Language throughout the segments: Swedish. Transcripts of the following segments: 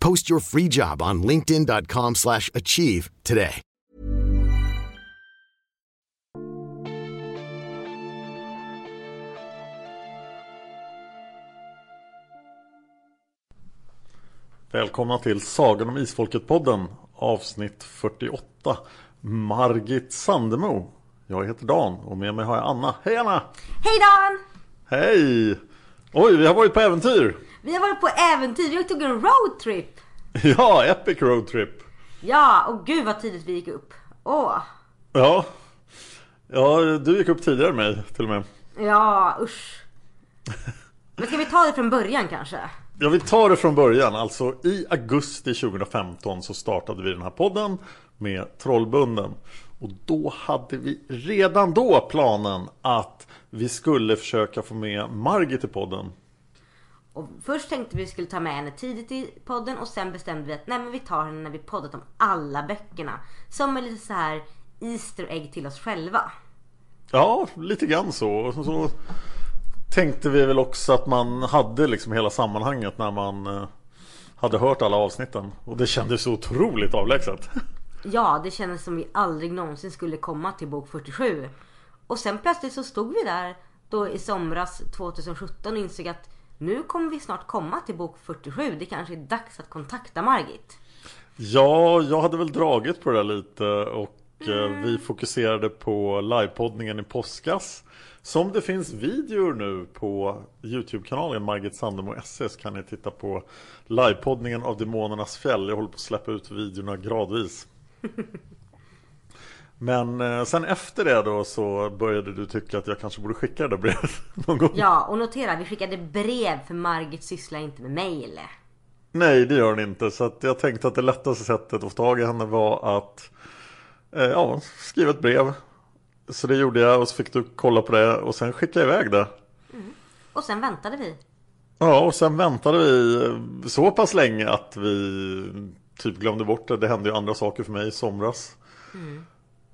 Post your free job on linkedin.com/achieve slash achieve today. Välkomna till Sagan om Isfolket-podden avsnitt 48 Margit Sandemo Jag heter Dan och med mig har jag Anna. Hej Anna! Hej Dan! Hej! Oj, vi har varit på äventyr! Vi har varit på äventyr, vi tog en roadtrip! Ja, epic roadtrip! Ja, och gud vad tidigt vi gick upp. Åh! Ja, ja du gick upp tidigare än mig till och med. Ja, usch. Men ska vi ta det från början kanske? Jag vill ta det från början. Alltså i augusti 2015 så startade vi den här podden med Trollbunden. Och då hade vi redan då planen att vi skulle försöka få med Margit i podden. Och först tänkte vi skulle ta med henne tidigt i podden och sen bestämde vi att nej men vi tar henne när vi poddat om alla böckerna. Som är lite så här Easter egg till oss själva. Ja, lite grann så. Så, så tänkte vi väl också att man hade liksom hela sammanhanget när man eh, hade hört alla avsnitten. Och det kändes så otroligt avlägset. Ja, det kändes som vi aldrig någonsin skulle komma till bok 47. Och sen plötsligt så stod vi där då i somras 2017 och insåg att nu kommer vi snart komma till bok 47. Det kanske är dags att kontakta Margit. Ja, jag hade väl dragit på det lite och eh, vi fokuserade på livepoddningen i påskas. Som det finns videor nu på Youtube-kanalen Margit Sandemo SS kan ni titta på livepoddningen av Demonernas fjäll. Jag håller på att släppa ut videorna gradvis. Men eh, sen efter det då så började du tycka att jag kanske borde skicka det där brevet någon gång. Ja, och notera, vi skickade brev för Margit sysslar inte med mail. Nej, det gör den inte. Så jag tänkte att det lättaste sättet att få tag i henne var att eh, ja, skriva ett brev. Så det gjorde jag och så fick du kolla på det och sen skickade jag iväg det. Och sen väntade vi. Ja, och sen väntade vi så pass länge att vi typ glömde bort det. Det hände ju andra saker för mig i somras.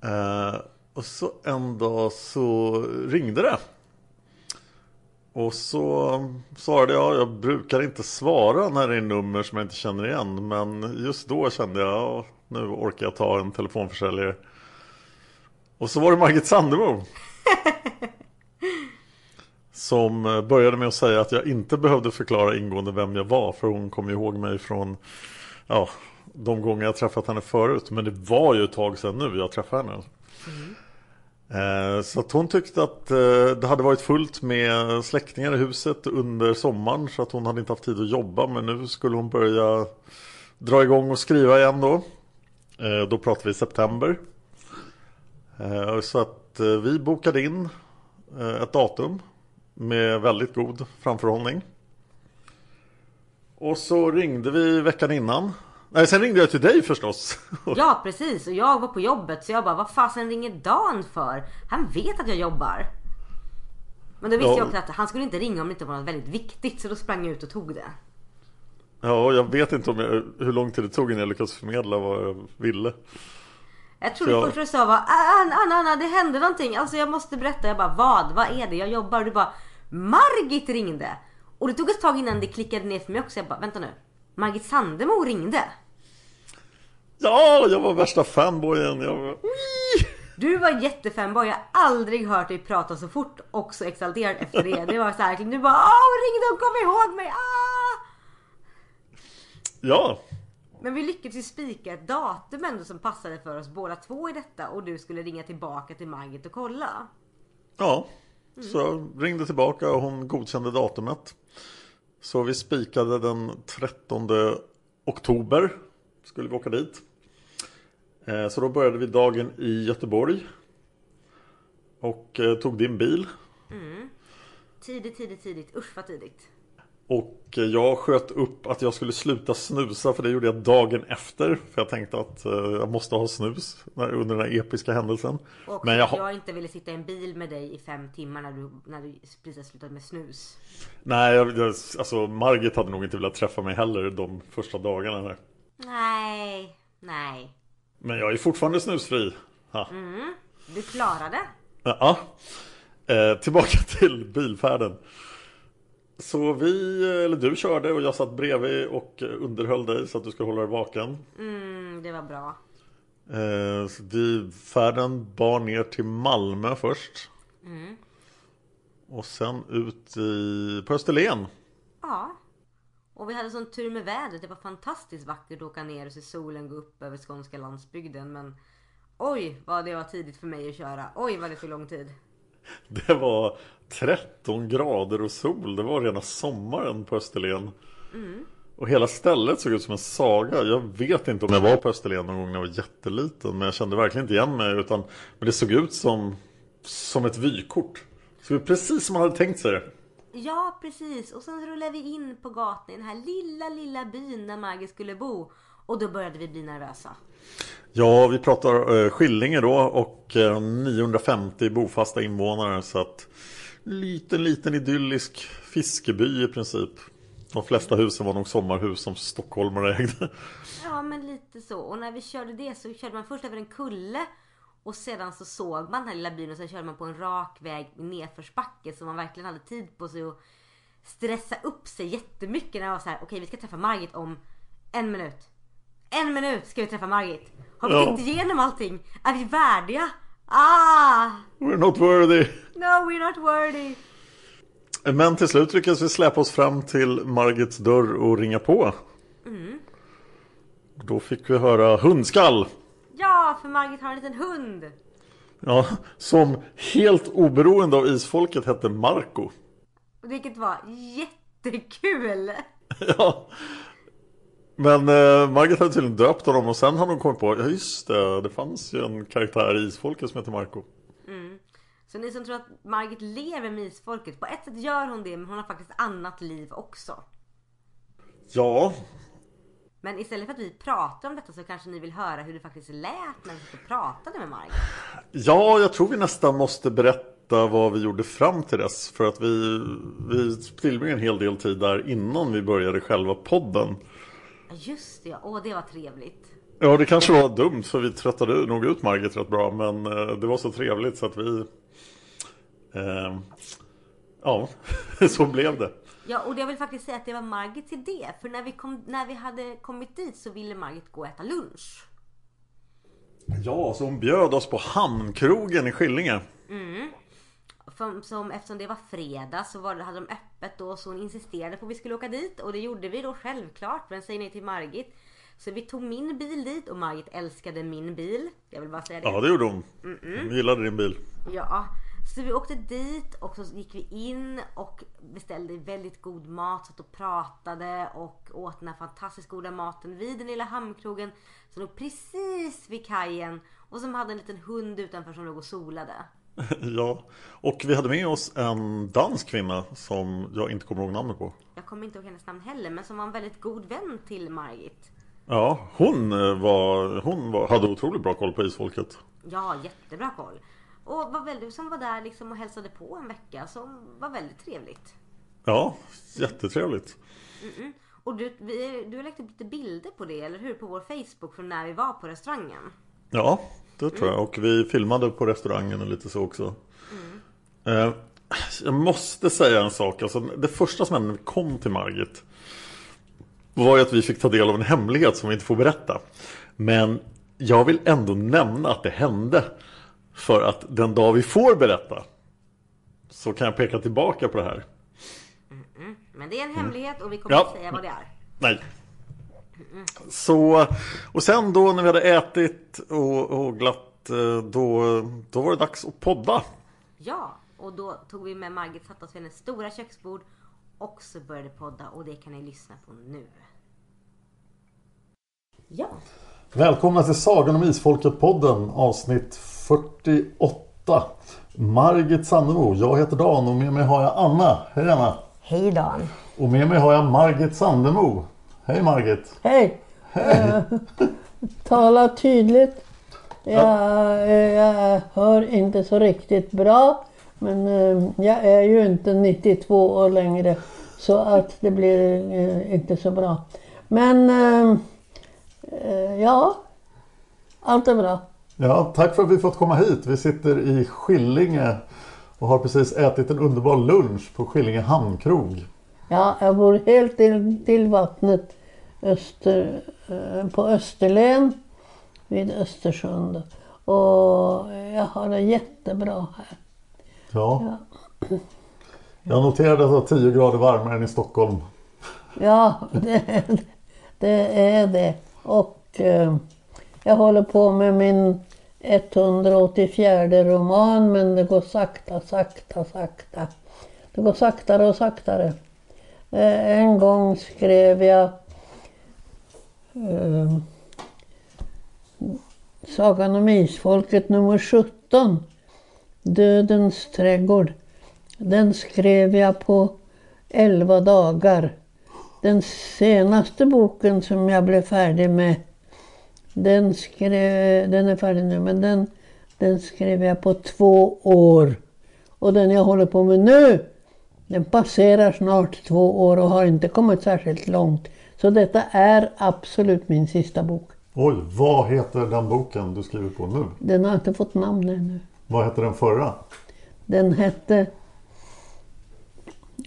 Eh, och så en dag så ringde det. Och så svarade jag, jag brukar inte svara när det är nummer som jag inte känner igen. Men just då kände jag, ja, nu orkar jag ta en telefonförsäljare. Och så var det Margit Sandemo. Som började med att säga att jag inte behövde förklara ingående vem jag var. För hon kom ihåg mig från ja, de gånger jag träffat henne förut. Men det var ju ett tag sedan nu jag träffade henne. Eh, Så att hon tyckte att eh, det hade varit fullt med släktingar i huset under sommaren. Så att hon hade inte haft tid att jobba. Men nu skulle hon börja dra igång och skriva igen då. Eh, Då pratar vi september. Så att vi bokade in ett datum med väldigt god framförhållning. Och så ringde vi veckan innan. Nej, sen ringde jag till dig förstås. Ja, precis. Och jag var på jobbet så jag bara, vad fasen ringer Dan för? Han vet att jag jobbar. Men då visste Ja. jag också att han skulle inte ringa om det inte var något väldigt viktigt. Så då sprang jag ut och tog det. Ja, jag vet inte om jag, hur lång tid det tog innan jag lyckades förmedla vad jag ville. Jag tror det Ja. första du sa var Anna, Anna, Anna, det hände någonting. Alltså jag måste berätta. Jag bara vad? Vad är det? Jag jobbar. Och du bara Margit ringde. Och det tog ett tag innan det klickade ner för mig också. Jag bara vänta nu. Margit Sandemo ringde. Ja, jag var värsta fanboyen. Jag var... Du var jättefanboy. Jag har aldrig hört dig prata så fort och så exalterad efter det. Det var så här, du bara åh hon ringde och kom ihåg mig. Ah! Ja, Men vi lyckades ju spika ett datum ändå som passade för oss båda två i detta. Och du skulle ringa tillbaka till Margit och kolla. ja. Så jag ringde tillbaka och hon godkände datumet. Så vi spikade den 13 oktober. Skulle vi åka dit. Eh, så då började vi dagen i Göteborg. Och eh, tog din bil. Mm. Tidigt, tidigt, tidigt. Usch vad tidigt. Och jag sköt upp att jag skulle sluta snusa för det gjorde jag dagen efter. För jag tänkte att eh, jag måste ha snus under den här episka händelsen. Och Men jag, jag inte ville sitta i en bil med dig i fem timmar när du, när du precis har slutat med snus. Nej, jag, alltså Margit hade nog inte velat träffa mig heller de första dagarna här. Nej, nej. Men jag är fortfarande snusfri. Ha. Du klarade. Ja. Eh, tillbaka till bilfärden. Så vi, eller du körde och jag satt bredvid och underhöll dig så att du skulle hålla dig vaken. Mm, det var bra. Eh, så vi, färden bar ner till Malmö först. Och sen ut i, på Österlen. Ja. Och vi hade sån tur med vädret. Det var fantastiskt vackert att åka ner och se solen gå upp över skånska landsbygden. Men oj vad det var tidigt för mig att köra. Oj vad det tog lång tid. Det var 13 grader och sol. Det var rena sommaren på Österlen. Och hela stället såg ut som en saga. Jag vet inte om jag var på Österlen någon gång när jag var jätteliten. Men jag kände verkligen inte igen mig. Utan, men det såg ut som, som ett vykort. Så precis som man hade tänkt sig det. Ja precis. Och sen rullade vi in på gatan i den här lilla lilla byn där Margit skulle bo. Och då började vi bli nervösa. Ja, vi pratar eh, Skillinge då och eh, 950 bofasta invånare. Så att liten, liten idyllisk fiskeby i princip. De flesta husen var nog sommarhus som stockholmare ägde. Ja men lite så. Och när vi körde det så körde man först över en kulle. Och sedan så såg man den här lilla byn och sen körde man på en rak väg nedförsbacke. Så man verkligen hade tid på sig att stressa upp sig jättemycket. När jag var så här: okej vi ska träffa Margit om en minut. En minut ska vi träffa Margit. Har vi Ja. tänkt igenom allting? Är vi värdiga? Ah! We're not worthy. No we're not worthy. Men till slut lyckades vi släpa oss fram till Margits dörr och ringa på. Då fick vi höra hundskall. Ja, för Margit har en liten hund. Ja, som helt oberoende av isfolket hette Marco. Vilket var jättekul. Ja. Men eh, Margit hade tydligen döpt honom och sen hade hon kommit på, ja just det, det fanns ju en karaktär i isfolket som heter Marco. Så ni som tror att Margit lever med isfolket, på ett sätt gör hon det men hon har faktiskt annat liv också. Ja, Men istället för att vi pratar om detta så kanske ni vill höra hur det faktiskt lät när vi pratade med Margit. ja, jag tror vi nästan måste berätta vad vi gjorde fram till dess. För att vi, vi tillbringade en hel del tid där innan vi började själva podden. Just det, åh det var trevligt. Ja, det kanske var dumt för vi tröttade nog ut Margit rätt bra. Men eh, det var så trevligt så att vi... Eh, ja, så blev det. Ja och jag vill faktiskt säga att det var Margits idé. För när vi, kom, när vi hade kommit dit så ville Margit gå och äta lunch. Ja, så hon bjöd oss på Hamnkrogen i Skillinge. För, som, eftersom det var fredag så var, hade de öppet då så hon insisterade på att vi skulle åka dit och det gjorde vi då självklart. Men säger nej till Margit. Så vi tog min bil dit och Margit älskade min bil. Jag vill bara säga det. Ja, det gjorde hon. Hon gillade din bil. Ja, så vi åkte dit och så gick vi in och beställde väldigt god mat, satt och pratade och åt den här fantastiskt goda maten vid den lilla hamnkrogen som låg precis vid kajen och som hade en liten hund utanför som låg och solade. Ja, och vi hade med oss en dansk kvinna som jag inte kommer ihåg namnet på. Jag kommer inte ihåg hennes namn heller men som var en väldigt god vän till Margit. Ja, hon, eh, var, hon var, hade otroligt bra koll på isfolket. Ja, jättebra koll. Och var väldigt, som var där liksom och hälsade på en vecka som var väldigt trevligt. Ja, jättetrevligt. Och du, vi, du har lagt upp lite bilder på det, eller hur? På vår Facebook från när vi var på restaurangen. Ja, det tror jag. Och vi filmade på restaurangen och lite så också. Eh, jag måste säga en sak. Alltså, det första som hände när vi kom till Margit var ju att vi fick ta del av en hemlighet som vi inte får berätta. Men jag vill ändå nämna att det hände. För att den dag vi får berätta så kan jag peka tillbaka på det här. Men det är en hemlighet och vi kommer Ja. inte säga vad det är. Nej. Så, och sen då när vi hade ätit och, och glatt, eh, då, då var det dags att podda. Ja, och då tog vi med Margit satte oss vid hennes stora köksbord och så började podda och det kan ni lyssna på nu. Ja, Välkomna till Sagan om Isfolket-podden avsnitt 48. Margit Sandemo, jag heter Dan och med mig har jag Anna. Hej Anna! Hej Dan. Och med mig har jag Margit Sandemo. Hej Margit! Hej. Eh, tala tydligt. Jag, jag hör inte så riktigt bra. Men eh, jag är ju inte 92 år längre. Så att det blir eh, inte så bra. Men ja, allt är bra. Ja, tack för att vi fått komma hit. Vi sitter i Skillinge och har precis ätit en underbar lunch på Skillinge hamnkrog. Ja, jag bor helt till, till vattnet öster, eh, på Österlen vid Östersund. Och jag har det jättebra här. Ja. Jag noterade att det var 10 grader varmare än i Stockholm. Ja, det, det är det. Och eh, jag håller på med min 184 roman men det går sakta, sakta, sakta. Det går saktare och saktare. Eh, en gång skrev jag eh, Sagan om Isfolket nummer 17. Dödens trädgård. Den skrev jag på 11 dagar. Den senaste boken som jag blev färdig med, den, skrev, den är färdig nu, men den, den skrev jag på två år. Och den jag håller på med nu, den passerar snart två år och har inte kommit särskilt långt. Så detta är absolut min sista bok. Oj, vad heter den boken du skriver på nu? Den har inte fått namn ännu. Vad heter den förra? Den hette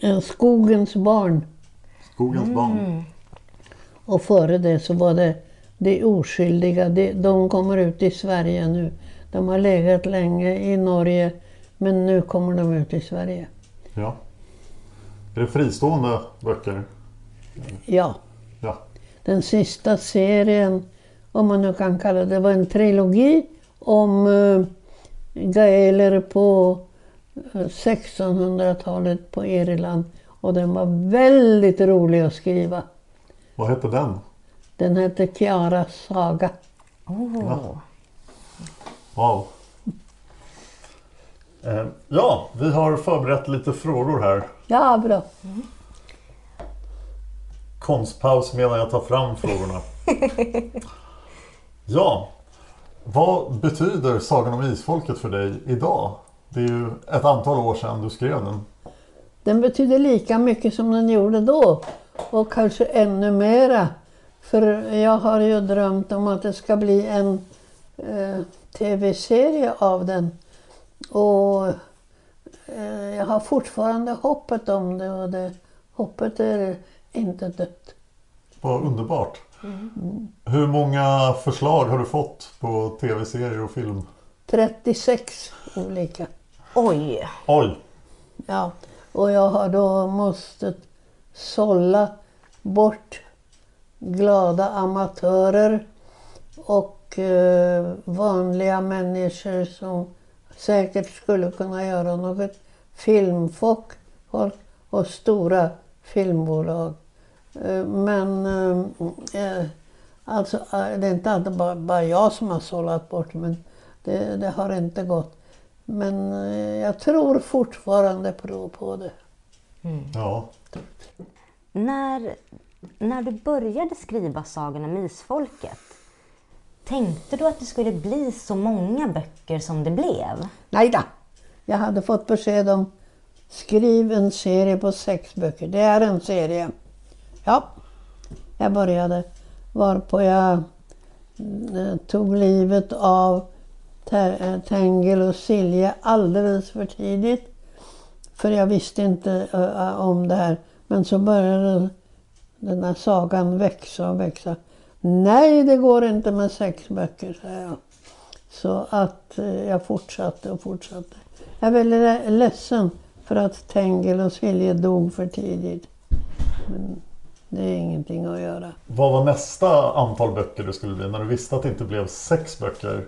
eh, Skogens barn. Skogens barn. Och före det så var det De oskyldiga. De, de kommer ut i Sverige nu. De har legat länge i Norge men nu kommer de ut i Sverige. Ja. Är det fristående böcker? Ja. Den sista serien, om man nu kan kalla det, det var en trilogi om uh, gaeler på eh, 1600-talet på Irland. Och den var väldigt rolig att skriva. Vad hette den? Den hette Kiaras saga. Wow. Eh, ja, vi har förberett lite frågor här. Ja, bra. Konstpaus medan jag tar fram frågorna. Ja, vad betyder Sagan om Isfolket för dig idag? Det är ju ett antal år sedan du skrev den. Den betyder lika mycket som den gjorde då. Och kanske ännu mera. För jag har ju drömt om att det ska bli en eh, tv-serie av den. Och eh, jag har fortfarande hoppet om det och det hoppet är inte dött. Vad underbart. Hur många förslag har du fått på tv-serier och film? 36 olika. oj! Oj, Ja, och jag har då måste sålla bort glada amatörer och eh, vanliga människor som säkert skulle kunna göra något. Filmfolk folk och stora filmbolag. Eh, men eh, eh, alltså, det är inte alltid bara, bara jag som har sållat bort men det, det har inte gått. Men jag tror fortfarande på, på det. ja. När, när du började skriva Sagan om Isfolket, tänkte du att det skulle bli så många böcker som det blev? Nej då. Jag hade fått besked om skriv en serie på sex böcker. Det är en serie. Ja, jag började. Varpå jag eh, tog livet av eh, Tengil och Silje alldeles för tidigt. För jag visste inte eh, om det här. Men så började den här sagan växa och växa. Nej, det går inte med sex böcker, sa jag. Så att jag fortsatte och fortsatte. Jag är väldigt ledsen för att Tengil och Silje dog för tidigt. Men det är ingenting att göra. Vad var nästa antal böcker det skulle bli när du visste att det inte blev sex böcker?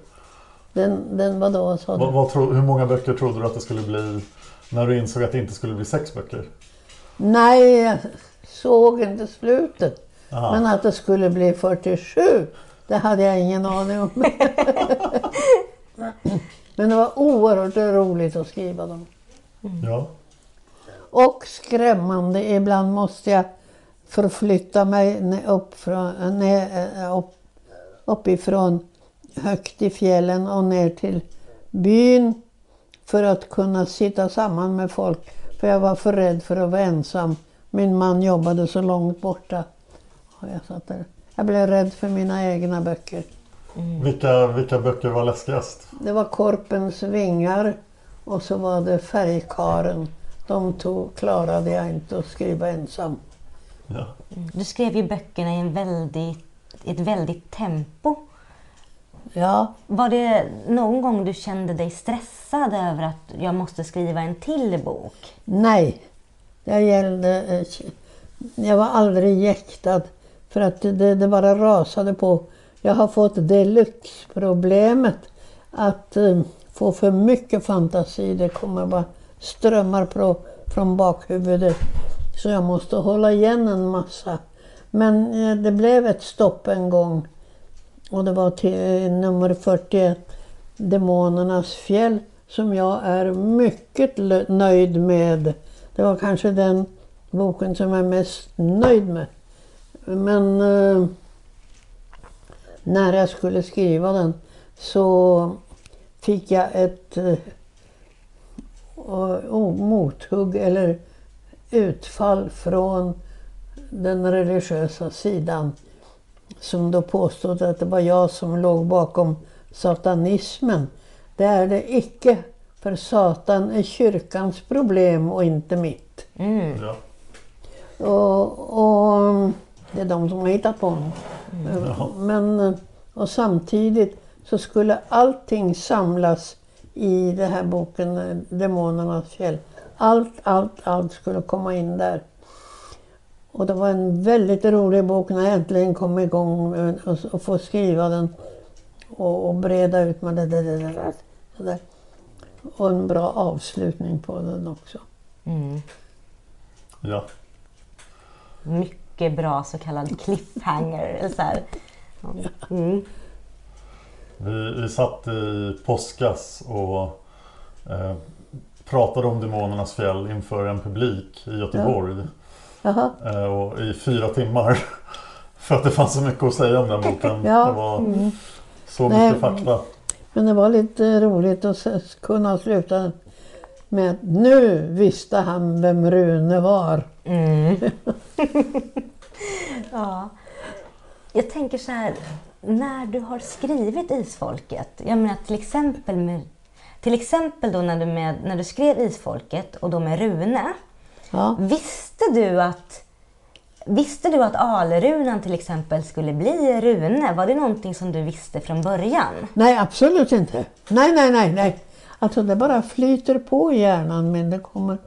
Den, den var då, sa Vad, du? vad tro, hur många böcker trodde du att det skulle bli när du insåg att det inte skulle bli sex böcker? Nej, jag såg inte slutet. Aha. Men att det skulle bli 47, det hade jag ingen aning om. Men det var oerhört roligt att skriva dem. Ja. Och skrämmande. Ibland måste jag förflytta mig upp från, ne, eh, upp, uppifrån högt i fjällen och ner till byn för att kunna sitta samman med folk. För jag var för rädd för att vara ensam. Min man jobbade så långt borta. Och jag, satt där. jag blev rädd för mina egna böcker. Vilka, vilka böcker var läskigast? Det var Korpens vingar och så var det Färgkaren. De tog, klarade jag inte att skriva ensam. Ja. Du skrev ju böckerna i en väldigt, ett väldigt tempo. Ja, Var det någon gång du kände dig stressad över att jag måste skriva en till bok? nej. Det gällde... eh, Jag var aldrig jäktad för att det, det, det bara rasade på. Jag har fått deluxe-problemet att eh, få för mycket fantasi. Det kommer bara strömmar på, från bakhuvudet. Så jag måste hålla igen en massa. Men eh, det blev ett stopp en gång. Och det var till eh, nummer 41, Demonernas fjäll, som jag är mycket nöjd med. Det var kanske den boken som jag är mest nöjd med. Men eh, när jag skulle skriva den så fick jag ett eh, o- mothugg eller utfall från den religiösa sidan som då påstod att det var jag som låg bakom satanismen. Det är det icke, för Satan är kyrkans problem och inte mitt. Ja. Och, och det är de som har hittat på honom. Men, eh, och samtidigt så skulle allting samlas i den här boken Demonernas fjäll. Allt, allt, allt skulle komma in där. Och det var en väldigt rolig bok när jag äntligen kom igång och få skriva den och, och breda ut med det, det, det, det, det där. Och en bra avslutning på den också. ja. Mycket bra så kallad cliffhanger. Eller så här. Mm. Vi, vi satt i påskas och eh, pratade om Demonernas fjäll inför en publik i Göteborg. Jaha. Eh, och I fyra timmar. För att det fanns så mycket att säga om den boken. Ja. Det var så Nej. mycket fakta. Men det var lite roligt att kunna sluta med att nu visste han vem Rune var. Ja. Jag tänker så här, när du har skrivit Isfolket, jag menar till exempel med till exempel då när du, med, när du skrev Isfolket och då med Rune. Ja. Visste du att Visste du att Alrunan till exempel skulle bli Rune? Var det någonting som du visste från början? Nej, absolut inte. Nej, nej, nej, nej. Alltså det bara flyter på i hjärnan men det kommer,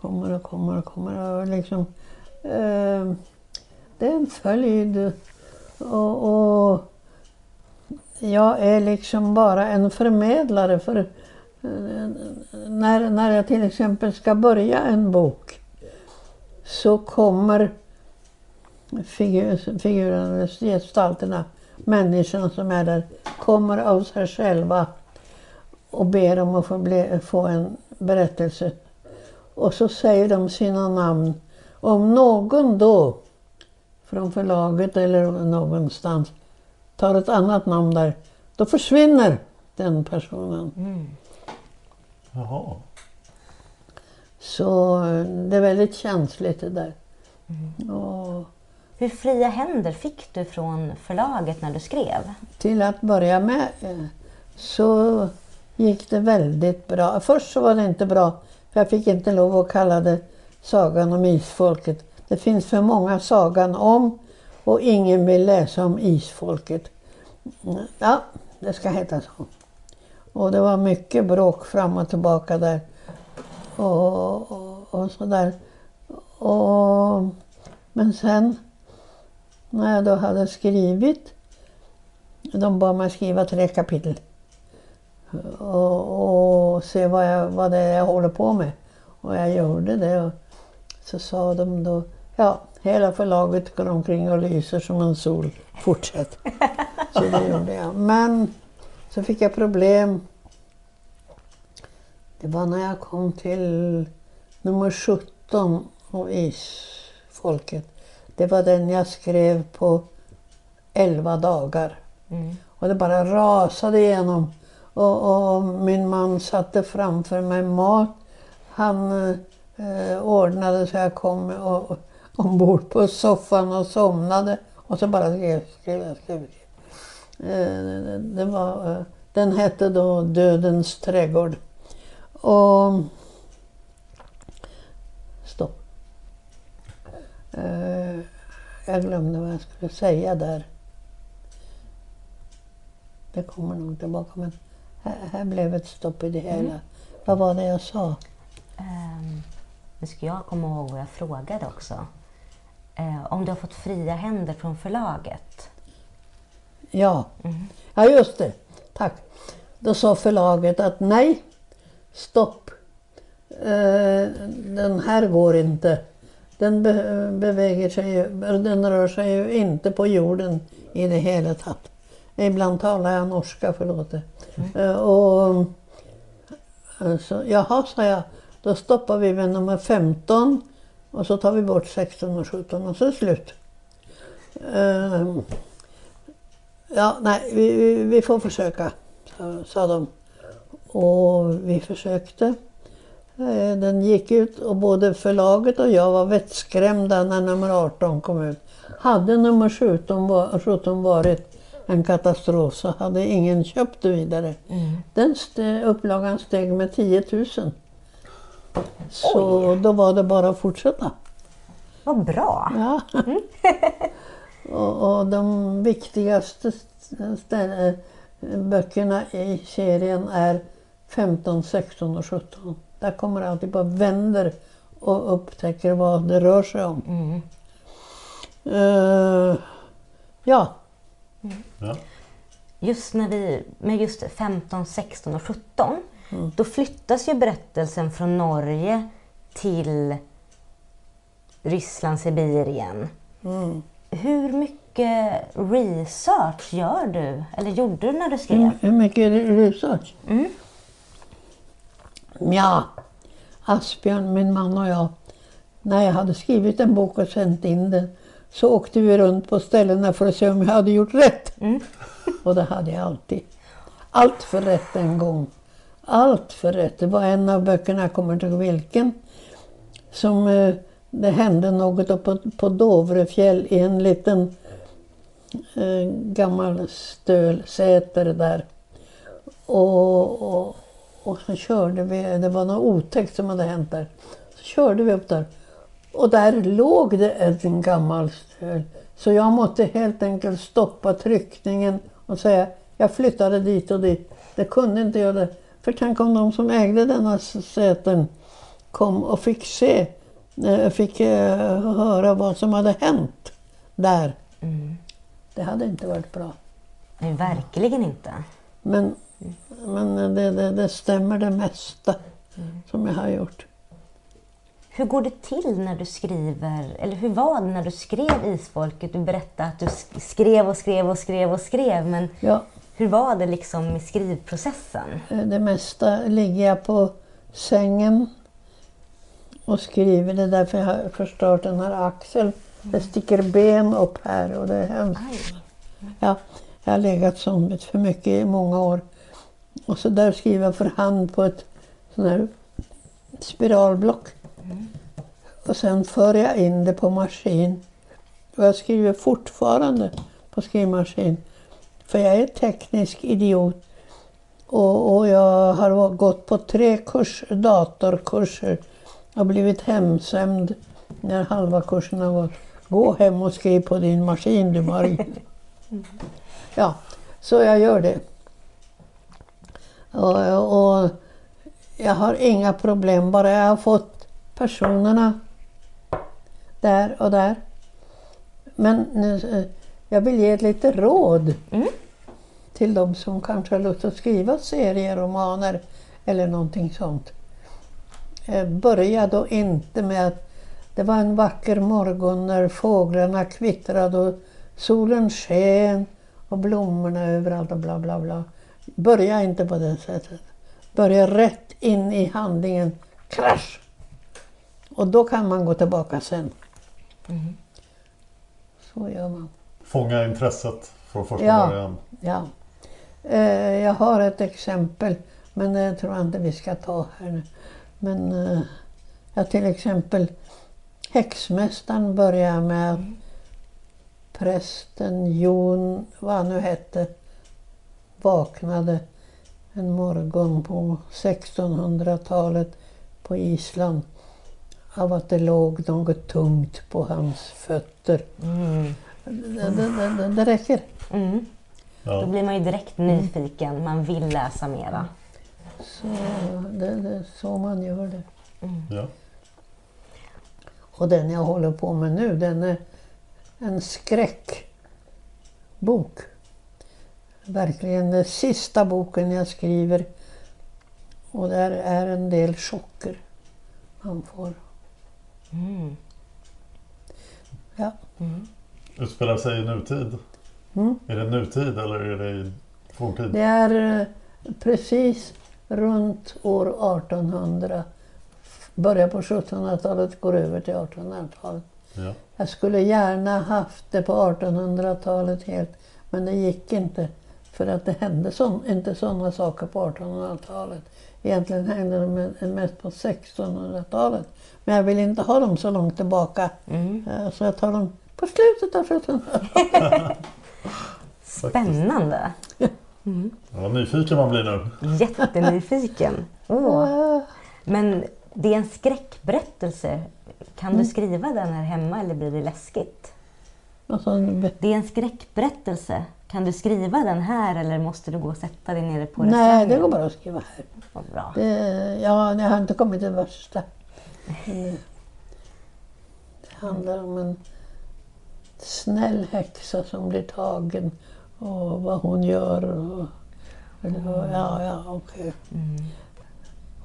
kommer och kommer och kommer. Och liksom, eh, det är en följd. Och, och jag är liksom bara en förmedlare för eh, när, när jag till exempel ska börja en bok så kommer figur, figurerna, gestalterna, människorna som är där, kommer av sig själva och ber om att få, bli, få en berättelse. Och så säger de sina namn. Om någon då från förlaget eller någonstans tar ett annat namn där, då försvinner den personen. Jaha. Så eh, det är väldigt känsligt det där. Och Hur fria händer fick du från förlaget när du skrev? till att börja med eh, så gick det väldigt bra. Först så var det inte bra, för jag fick inte lov att kalla det Sagan om isfolket. Det finns för många sagan om och ingen vill läsa om isfolket. Ja, det ska heta så. Och det var mycket bråk fram och tillbaka där. Och, och, och sådär. Och, men sen när jag då hade skrivit, de bad mig skriva tre kapitel. Och, och se vad, jag, vad det är jag håller på med. Och jag gjorde det. Och så sa de då, ja, hela förlaget går omkring och lyser som en sol. Fortsätt. Så det gjorde jag. Men så fick jag problem. Det var när jag kom till nummer 17 av Isfolket. Det var den jag skrev på 11 dagar. Och det bara rasade igenom. Och, och min man satte framför mig mat. Han eh, ordnade så jag kom och, ombord på soffan och somnade. Och så bara skrev, skrev, skrev. Eh, det var, eh, den hette då Dödens trädgård. Och... Stopp. Eh, jag glömde vad jag skulle säga där. Det kommer nog tillbaka men här, här blev ett stopp i det hela. Vad var det jag sa? Ehm, Nu ska jag komma ihåg vad jag frågade också. Eh, om du har fått fria händer från förlaget. Ja. ja, just det. Tack. Då sa förlaget att nej, stopp. Eh, den här går inte. Den be- beväger sig ju, den rör sig ju inte på jorden i det hela tatt. Ibland talar jag norska, förlåt. Eh, och, alltså, jaha, sa jag. Då stoppar vi vid nummer 15 och så tar vi bort 16 och 17 och så är det slut. Eh, Ja, nej, vi, vi, vi får försöka, sa, sa de. Och vi försökte. Eh, Den gick ut och både förlaget och jag var vettskrämda när nummer 18 kom ut. Hade nummer 17, var, 17 varit en katastrof så hade ingen köpt det vidare. Den st- upplagan steg med 10 000. Så då var det bara att fortsätta. Vad bra! Ja. och, och de viktigaste stä- böckerna i serien är 15, 16 och 17. Där kommer alltid bara vänder och upptäcker vad det rör sig om. Eh, ja, Ja. Just när vi, med just 15, 16 och 17, då flyttas ju berättelsen från Norge till Ryssland, Sibirien. Hur mycket research gör du, eller gjorde du när du skrev? hur, mycket research? Ja, Asbjörn, min man och jag, när jag hade skrivit en bok och sänt in den så åkte vi runt på ställena för att se om jag hade gjort rätt. Och det hade jag alltid. Allt för rätt en gång. Allt för rätt. Det var en av böckerna, jag kommer inte ihåg vilken, som eh, det hände något uppe på, Dovrefjäll i en liten eh, gammal stölsäter där. Och, och, och så körde vi, det var något otäckt som hade hänt där. Så körde vi upp där. Och där låg det en gammal stöl. Så jag måste helt enkelt stoppa tryckningen och säga jag flyttade dit och dit. Det kunde inte jag det. För tänk om de som ägde denna säten kom och fick se, eh, fick eh, höra vad som hade hänt där. Det hade inte varit bra. Nej, verkligen inte. Men, men det, det, det stämmer det mesta som jag har gjort. Hur går det till när du skriver, eller hur var det när du skrev Isfolket? Du berättade att du sk- skrev och skrev och skrev och skrev, men Ja, hur var det liksom i skrivprocessen? eh, det mesta ligger jag på sängen och skriver. Det är därför jag har förstört den här axeln. Det sticker ben upp här och det är hemskt. Ja, jag har legat zombigt för mycket i många år. Och så där skriver jag för hand på ett sån här spiralblock. Och sen för jag in det på maskin. Och jag skriver fortfarande på skrivmaskin. För jag är teknisk idiot. Och, och jag har gått på tre kurs, datorkurser och blivit hemsänd när halva kursen har gått. Gå hem och skriv på din maskin du Marie. Ja, så jag gör det. Och, och jag har inga problem, bara jag har fått personerna där och där. Men nu, eh, jag vill ge ett lite råd till de som kanske har lust att skriva serieromaner eller någonting sånt. Eh, Börja då inte med att det var en vacker morgon när fåglarna kvittrade och solen sken och blommorna överallt och bla bla bla. Börja inte på det sättet. Börja rätt in i handlingen. Krasch! Och då kan man gå tillbaka sen. Så gör man. Fånga intresset från första Ja. början. Ja. Eh, jag har ett exempel, men det tror jag inte vi ska ta här nu. Men eh, ja, till exempel Häxmästaren börjar med att prästen Jon, vad han nu hette, vaknade en morgon på 1600-talet på Island av att det låg något tungt på hans fötter. Det, det, det, det, det räcker. Mm. Då Ja. blir man ju direkt nyfiken, man vill läsa mera. Så det, det är så man gör det. Ja. Och den jag håller på med nu, den är en skräckbok. Verkligen den sista boken jag skriver. Och där är en del chocker man får. Mm. Ja. Utspelar sig i nutid? Mm. Är det nutid eller är det i forntid? Det är eh, precis runt år 1800. Börjar på 1700-talet, går över till 1800-talet. Ja. Jag skulle gärna haft det på 1800-talet helt, men det gick inte. För att det hände sån, inte sådana saker på 1800-talet. Egentligen hände de me- mest på 1600-talet. Men jag vill inte ha dem så långt tillbaka. Eh, Så jag tar dem på slutet av 1700-talet. Spännande! Ja, vad nyfiken man blir nu. Jättenyfiken. Åh. Men det är en skräckberättelse. Kan du skriva den här hemma eller blir det läskigt? Det är en skräckberättelse. Kan du skriva den här eller måste du gå och sätta dig nere på nej, restaurangen? det går bara att skriva här. Vad bra. Det, ja, jag har inte kommit till det värsta. Det, det handlar om en snäll häxa som blir tagen och vad hon gör. Och, eller, vad- ja, ja, okej.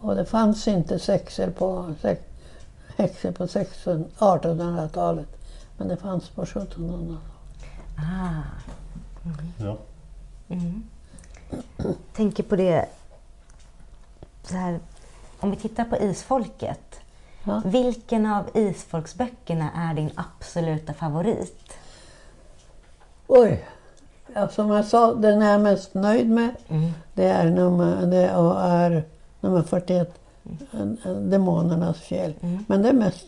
Och det fanns inte sexer på, sex, häxor på 16 1800-talet. Men det fanns på 1700-talet. Ah. Ja. tänker på det så här, om vi tittar på Isfolket. Ja. Vilken av Isfolksböckerna är din absoluta favorit? Oj! Ja, som jag sa, den jag är mest nöjd med det är nummer, det är nummer 41, en- en Demonernas fjäll. Men det är mest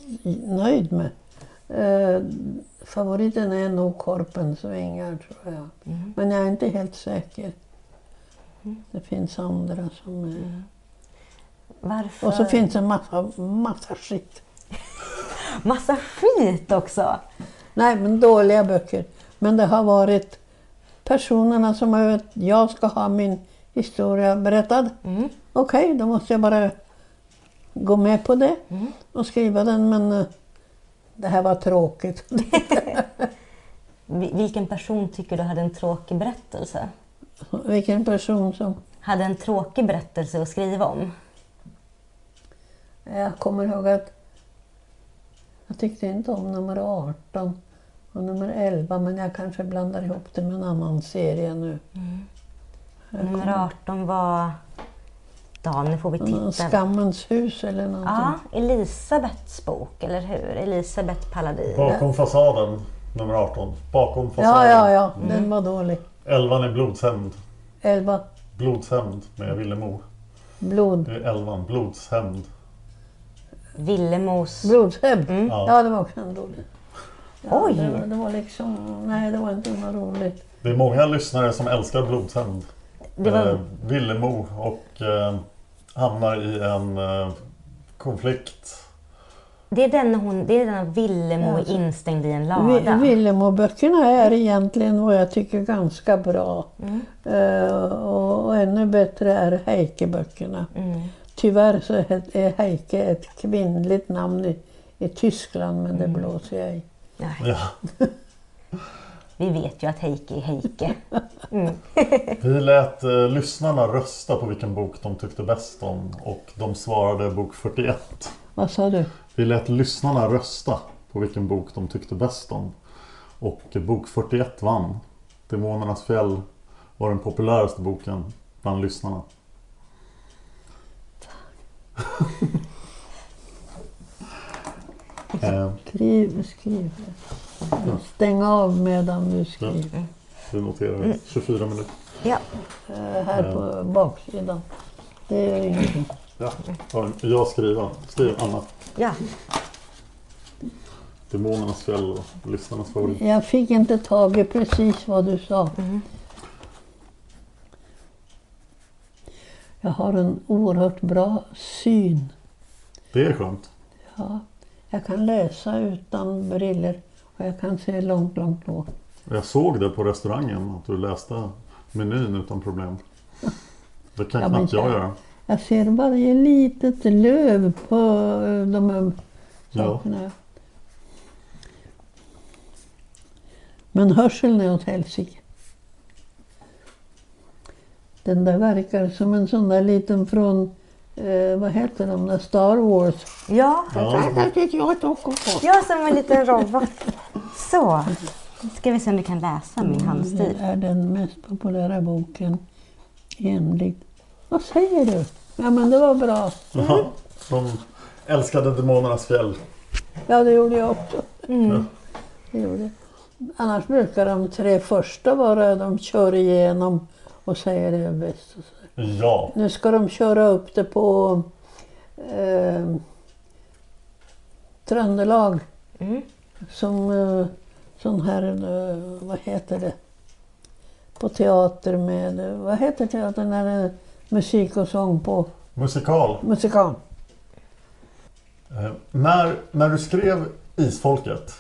nöjd med. Eh, favoriten är nog Korpens vingar tror jag. Men jag är inte helt säker. Det finns andra som är... Varför? Och så finns det en massa, massa skit. Massa skit också! Nej, men dåliga böcker. Men det har varit personerna som har att jag ska ha min historia berättad. Okej, då måste jag bara gå med på det och skriva den. Men eh, det här var tråkigt. Vi- Vilken person tycker du hade en tråkig berättelse? Vilken person som... Hade en tråkig berättelse att skriva om? Jag kommer ihåg att jag tyckte inte om nummer 18 och nummer 11 men jag kanske blandar ihop det med en annan serie nu. Nummer 18 var... Ja, nu får vi titta. Skammens hus eller någonting. Ja, Elisabeths bok, eller hur? Elisabeth Paladin. Bakom fasaden, nummer 18. Bakom fasaden. Ja, ja, ja, den var dålig. 11 är blodshämnd. 11 Blodshämnd med Villemo. blod. Det är 11, blodshämnd. Villemos... Blodshämnd. Ja. Ja, det var också en dålig. Ja, Oj! Det var, det var liksom, nej det var inte något roligt. Det är många lyssnare som älskar blodshämnd. Det var- eh, Villemo och eh, hamnar i en eh, konflikt. Det är den hon, det är den Villemo Alltså, instängd i en lada. Villemo-böckerna är egentligen vad jag tycker ganska bra. Eh, och, och ännu bättre är Heike-böckerna. Tyvärr så är är Heike ett kvinnligt namn i, i Tyskland, men det blåser jag i. Nej, Ja. vi vet ju att Heike är Heike. Vi lät eh, lyssnarna rösta på vilken bok de tyckte bäst om och de svarade bok 41. Vad sa du? Vi lät lyssnarna rösta på vilken bok de tyckte bäst om. Och bok 41 vann. Demonernas fjäll var den populäraste boken bland lyssnarna. Eh, Skriv, skriv. Stäng av medan du skriver. vi noterar 24 minuter. Ja, Eh, här på baksidan. Det gör ingenting. Ja, ja, jag skriver. Skriv Anna. ja. Demonernas fjäll och lyssnarnas favorit. Jag fick inte tag i precis vad du sa. Jag har en oerhört bra syn. Det är skönt. Ja, jag kan läsa utan briller och jag kan se långt, långt bort. Jag såg det på restaurangen att du läste menyn utan problem. Det kan Ja, knappt jag så- göra. Jag ser varje litet löv på eh, de här Ja. sakerna. Men hörseln är åt helsike. Den där verkar som en sån där liten från, eh, vad heter de där, Star Wars. Ja, Ja, jag som en liten robot. Så. Nu ska vi se om du kan läsa min Det handstil. är den mest populära boken enligt... Vad säger du? Ja men det var bra. ja, de älskade Demonernas fjäll. Ja det gjorde jag också. Det gjorde. jag. Annars brukar de tre första vara de kör igenom och säger det är bäst. och så. Ja, Nu ska de köra upp det på eh, Tröndelag. Som eh, sån här, eh, vad heter det? På teater med, eh, vad heter teatern när det är musik och sång på? musikal. Musikal. Eh, när, när du skrev Isfolket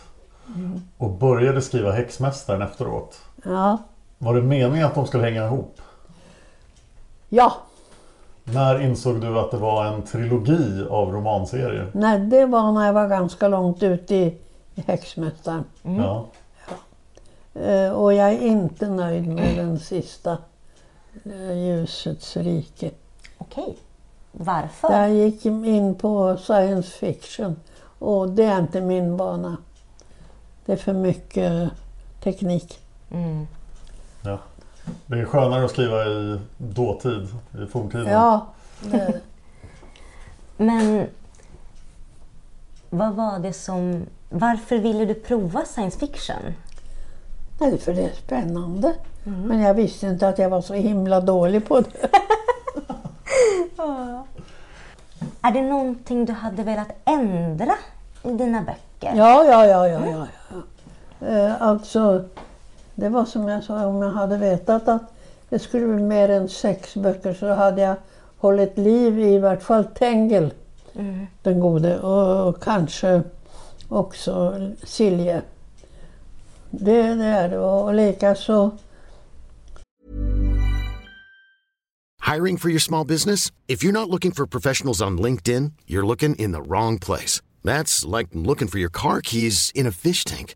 och började skriva Häxmästaren efteråt. Ja. Var det meningen att de skulle hänga ihop? Ja, När insåg du att det var en trilogi av romanserier? nej, det var när jag var ganska långt ute i, i Häxmästaren. Ja. Eh, och jag är inte nöjd med den sista, eh, Ljusets rike. Okej. Varför? Där gick in på science fiction och det är inte min bana. Det är för mycket teknik. Ja. Det är skönare att skriva i dåtid, i forntiden. Ja, det, Men vad var det som... Varför ville du prova science fiction? nej, för det är spännande. Men jag visste inte att jag var så himla dålig på det. Är det någonting du hade velat ändra i dina böcker? Ja, ja, ja, ja, ja. ja. Eh, alltså, det var som jag sa, om jag hade vetat att det skulle bli mer än sex böcker så hade jag hållit liv i vart fall Tengel, den gode, och, och kanske också Silje. Det, det är det. Och likaså Hiring for your small business? If you're not looking for professionals on LinkedIn, you're looking in the wrong place. That's like looking for your car keys in a fish tank.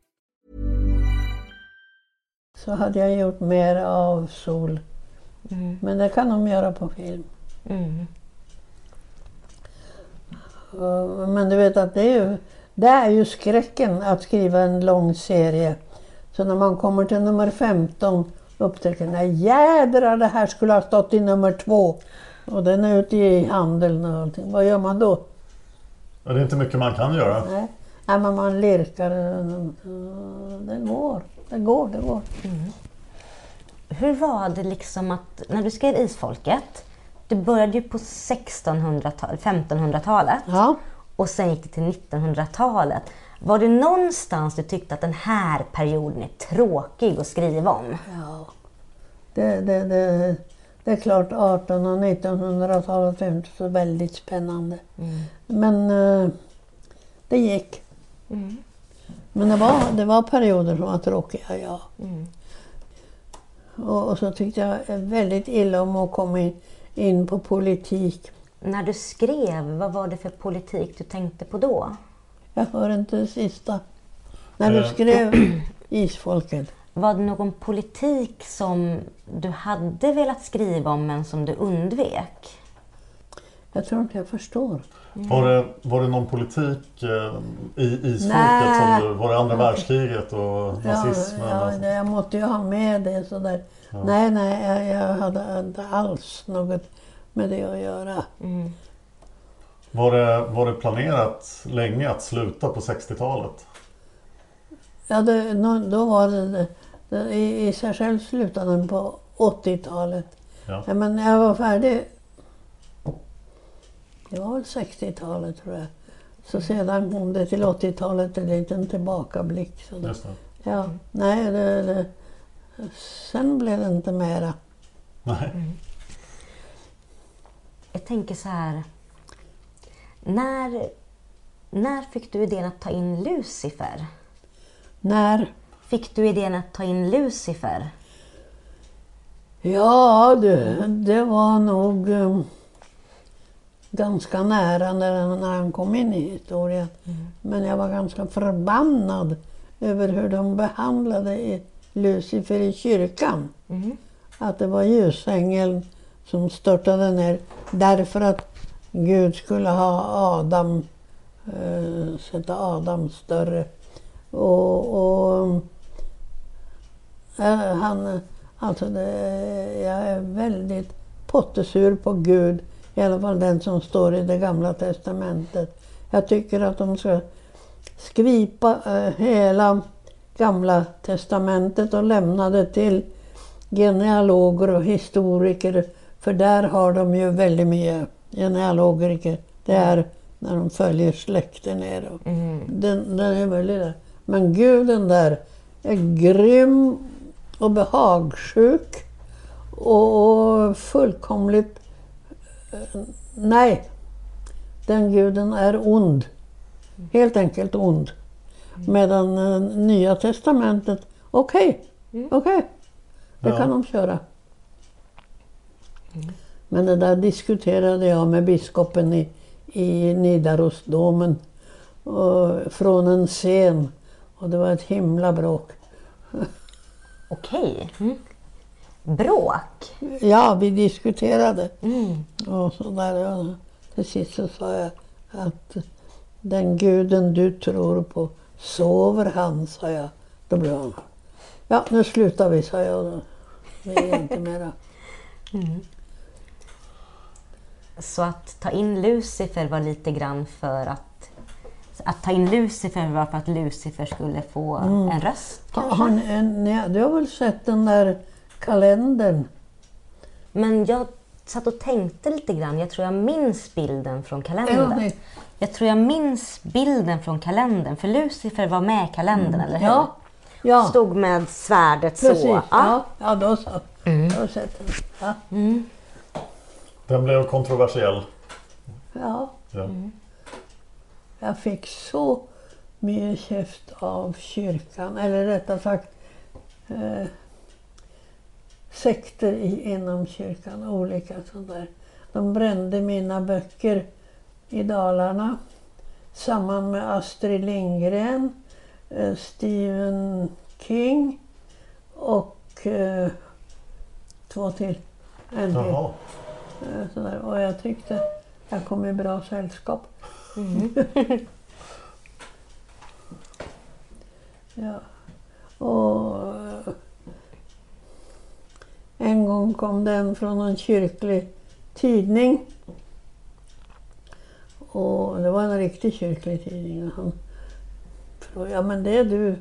Så hade jag gjort mer av sol. Men det kan de göra på film. Och- Men du vet att det är, ju, det är ju skräcken att skriva en lång serie. Så när man kommer till nummer 15 upptäcker man jädrar det här skulle ha stått i nummer två. Och den är ute i handeln och allting. Vad gör man då? Ja, det är inte mycket man kan göra. Nej, nej men man lirkar. Det går, det går, det går. Hur var det liksom att när du skrev Isfolket, du började ju på 1600-talet, 1500-talet Ja. och sen gick det till 1900-talet. Var det någonstans du tyckte att den här perioden är tråkig att skriva om? Ja, det, det, det, det är klart 1800 och 1900-talet är inte så väldigt spännande. Men eh, det gick. Men det var, det var perioder som var tråkiga, ja. Och, och så tyckte jag väldigt illa om att komma in, in på politik. När du skrev, vad var det för politik du tänkte på då? Jag hör inte det sista. När du Eh. skrev Isfolket. Var det någon politik som du hade velat skriva om men som du undvek? Jag tror inte jag förstår. Var, det, var det någon politik eh, i isfolket? Som du, var det andra världskriget och nazismen? Ja, ja, jag måste ju ha med det sådär. Nej, nej, jag, jag hade inte alls något med det att göra. Var, det, var det planerat länge att sluta på 60-talet? Ja, det, då var det, det, det i, i sig själv slutade den på 80-talet. Ja. Ja, men jag var färdig, det var väl 60-talet tror jag. Så sedan kom det till 80-talet en liten tillbakablick. Så det. ja, nej, det, det, sen blev det inte mera. Nej. Jag tänker så här. När, när fick du idén att ta in Lucifer? När? Fick du idén att ta in Lucifer? Ja, det, det var nog um, ganska nära när, när han kom in i historien. Men jag var ganska förbannad över hur de behandlade Lucifer i kyrkan. Att det var ljusängeln som störtade ner därför att Gud skulle ha Adam, eh, sätta Adam större. Och, och Eh, Han, alltså det, jag är väldigt pottesur på Gud, i alla fall den som står i det gamla testamentet. Jag tycker att de ska skripa eh, hela gamla testamentet och lämna det till genealoger och historiker, för där har de ju väldigt mycket genealoger. Det är när de följer släkten ner. Och den, den är väldigt där. Men guden där är grym och behagsjuk och fullkomligt... Nej, den guden är ond. Helt enkelt ond. Medan eh, Nya Testamentet, okej, okej, det Ja. kan de köra. Men det där diskuterade jag med biskopen i, i Nidarosdomen och, från en scen. Och det var ett himla bråk. Okej. Bråk? Ja, vi diskuterade. Och så där, till sist så sa jag att den guden du tror på, sover han, sa jag. Då blev han. Ja, nu slutar vi, sa jag. Det är inte mera. Så att ta in Lucifer var lite grann för att... Att ta in Lucifer var för att Lucifer skulle få en röst kanske? Har ni, du har väl sett den där kalendern? Men jag satt och tänkte lite grann. Jag tror jag minns bilden från Ja, kalendern. det- Jag tror jag minns bilden från kalendern. För Lucifer var med i kalendern, eller hur? Ja. Ja. Stod med svärdet Precis, så. ja. Ja. ja, då så. Jag har sett den. Ja. Den blev kontroversiell. ja, Ja. jag fick så mycket käft av kyrkan, eller rättare sagt eh, sekter i, inom kyrkan, olika sånt där. De brände mina böcker i Dalarna samman med Astrid Lindgren, eh, Stephen King och eh, två till. En till. Eh, Sådär. Och jag tyckte jag kom i bra sällskap. ja. Och en gång kom den från en kyrklig tidning. Och det var en riktig kyrklig tidning. Och han frågade, ja men det är du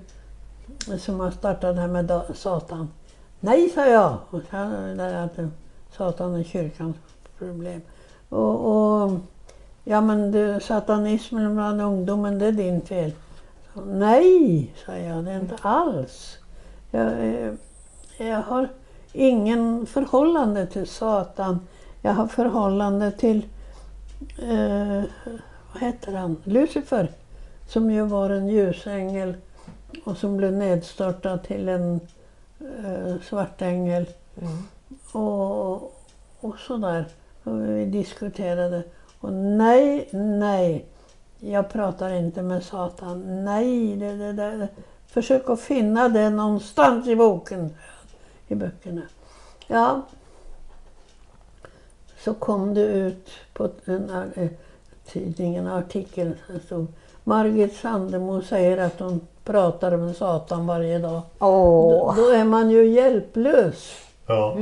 som har startat det här med Satan. Nej, sa jag. Och så det där att Satan är kyrkans problem. Och, och ja men du, satanismen bland ungdomen, det är din fel. Så, Nej, sa jag, det är inte alls. Jag, eh, jag har ingen förhållande till Satan. Jag har förhållande till, eh, vad heter han, Lucifer. Som ju var en ljusängel och som blev nedstörtad till en eh, svartängel. Och, och sådär. Och vi diskuterade. Och nej, nej. Jag pratar inte med Satan. Nej, det, det, det. försök att finna det någonstans i boken. I böckerna. Ja. Så kom det ut på en, eh, tidningen en artikel som stod Margit Sandemo säger att hon pratar med Satan varje dag. Åh. Då, då är man ju hjälplös. Ja.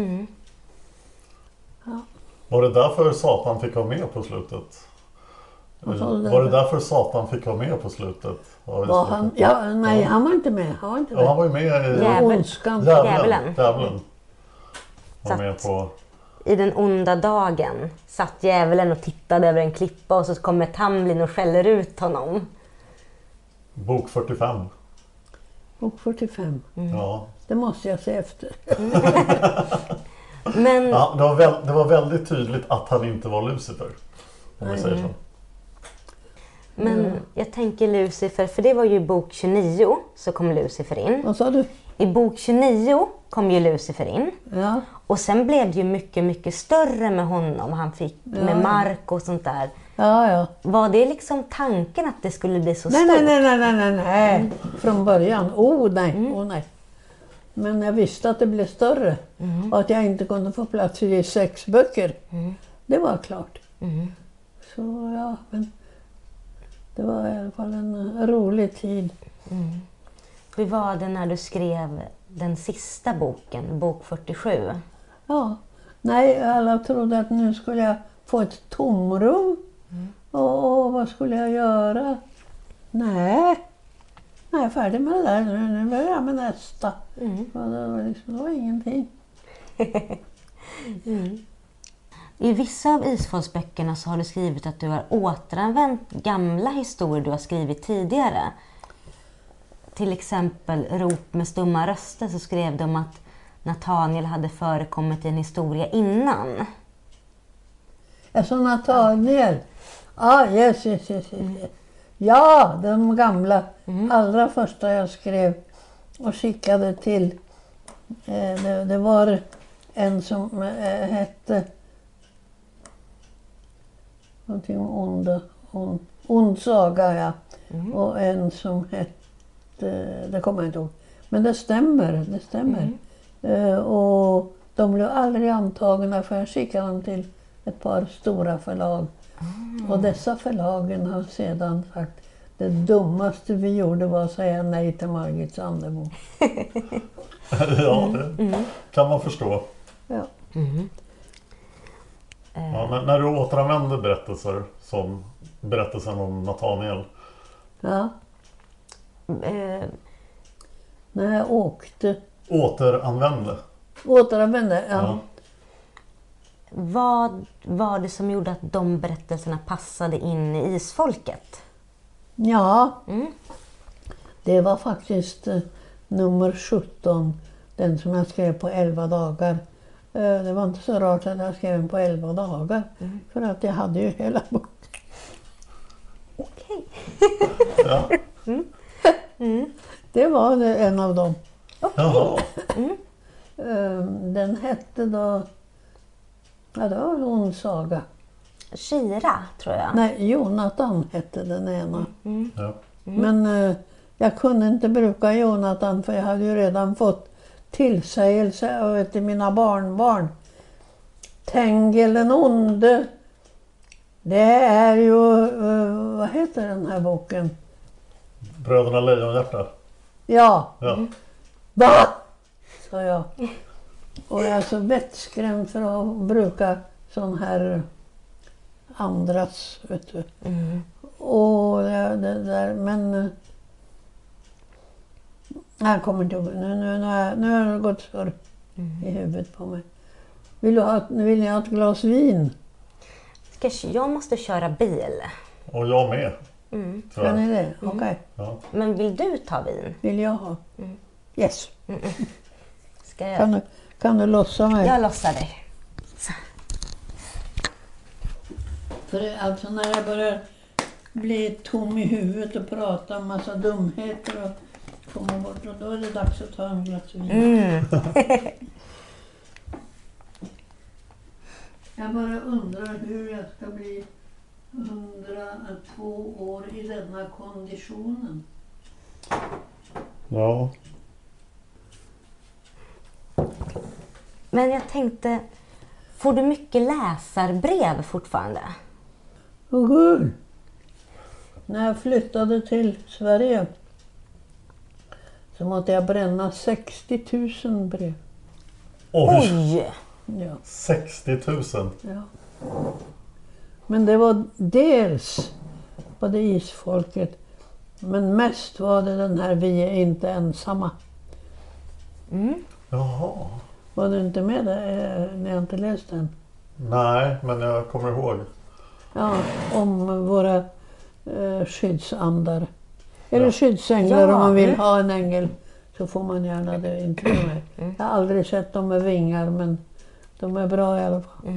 Ja. Var det därför Satan fick vara med på slutet? Var det därför Satan fick vara med på slutet? Var han, ja, nej, han var inte med. Han var inte Ja, han med. var ju med i Djävul. Ondskan. Djävulen. Djävulen. Djävulen. Var med på... I den onda dagen satt djävulen och tittade över en klippa och så kommer Tamlin och skäller ut honom. Bok 45. Bok 45. Ja. Det måste jag se efter. Men ja det, var väl, det var väldigt tydligt att han inte var Lucifer. Om vi säger så. Men jag tänker Lucifer, för det var ju i bok 29 så kom Lucifer in. Vad sa du? I bok 29 kom ju Lucifer in. Ja, Och sen blev det ju mycket, mycket större med honom. Han fick med mark och sånt där. ja. ja. Var det liksom tanken att det skulle bli så Nej, stort? nej, nej, nej, nej, nej, nej. Från början. Oh nej, oh nej. Men jag visste att det blev större och att jag inte kunde få plats i sex böcker. Det var klart. Så ja, men det var i alla fall en rolig tid. Hur var det när du skrev den sista boken, bok 47? Ja. Nej, alla trodde att nu skulle jag få ett tomrum. Och, och vad skulle jag göra? Nej, jag är färdig med det där. Nu, nu börjar jag med nästa. Och det, var liksom, det var ingenting. I vissa av Isfolksböckerna så har du skrivit att du har återanvänt gamla historier du har skrivit tidigare. Till exempel Rop med stumma röster så skrev de att Nathaniel hade förekommit i en historia innan. Alltså Nathaniel. Ah, yes, yes, yes, yes. Ja, de gamla. Allra första jag skrev och skickade till. Eh, det, det var en som eh, hette någonting om onda, on, ond saga, ja. Och en som hette, det kommer jag inte ihåg. Men det stämmer, det stämmer. Eh, och de blev aldrig antagna för jag skickade dem till ett par stora förlag. Och dessa förlagen har sedan sagt det dummaste vi gjorde var att säga nej till Margit Sandemo. ja, det kan man förstå. Ja. Ja, när, när du återanvänder berättelser som berättelsen om Nathaniel. ja. Eh, När jag åkte, Återanvände. återanvände, ja. Ja. vad var det som gjorde att de berättelserna passade in i Isfolket? Ja, Mm. det var faktiskt eh, nummer 17, den som jag skrev på 11 dagar. Eh, Det var inte så rart att jag skrev den på 11 dagar, för att jag hade ju hela boken. Okej. Ja. Det var det- en av dem. Jaha. Eh, Den hette då... Ja, det var hon Saga. Kira, tror jag. Nej, Jonathan hette den ena. Ja. Men eh, jag kunde inte bruka Jonathan för jag hade ju redan fått tillsägelse av mina barnbarn. Tengil den onde. Det är ju, eh, vad heter den här boken? Bröderna Lejonhjärta. Ja, Ja. va? sa jag. Och jag är så vettskrämd för att bruka sån här andras, vet du. Och det, det där, men... Jag kommer inte ihåg. Nu, nu, nu, har jag- nu har det gått surr i huvudet på mig. Vill, du ha, vill ni ha ett glas vin? Ska, jag måste köra bil. Och jag med. Ska ni Tyvärr. det? Okej. Ja. Men vill du ta vin? Vill jag ha? Yes. Ska jag? Kan du, kan du lossa mig? Jag lossar dig. För det- alltså när jag börjar bli tom i huvudet och prata en massa dumheter och komma bort, och då är det dags att ta en glas vin. jag bara undrar hur jag ska bli 102 år i denna konditionen. ja. Men jag tänkte, får du mycket läsarbrev fortfarande? Åh gud! När jag flyttade till Sverige så måste jag bränna 60 000 brev. Oj! Oj! Ja. 60 000. Ja. Men det var dels var det isfolket, men mest var det den här Vi är inte ensamma. Jaha. Var du inte med där? Ni har inte läst den? Nej, men jag kommer ihåg. Ja, om våra eh, skyddsandar. Eller Ja. skyddsänglar Ja, om man vill mm. ha en ängel. Så får man gärna det, inte mig. Jag har aldrig sett dem med vingar men de är bra i alla fall.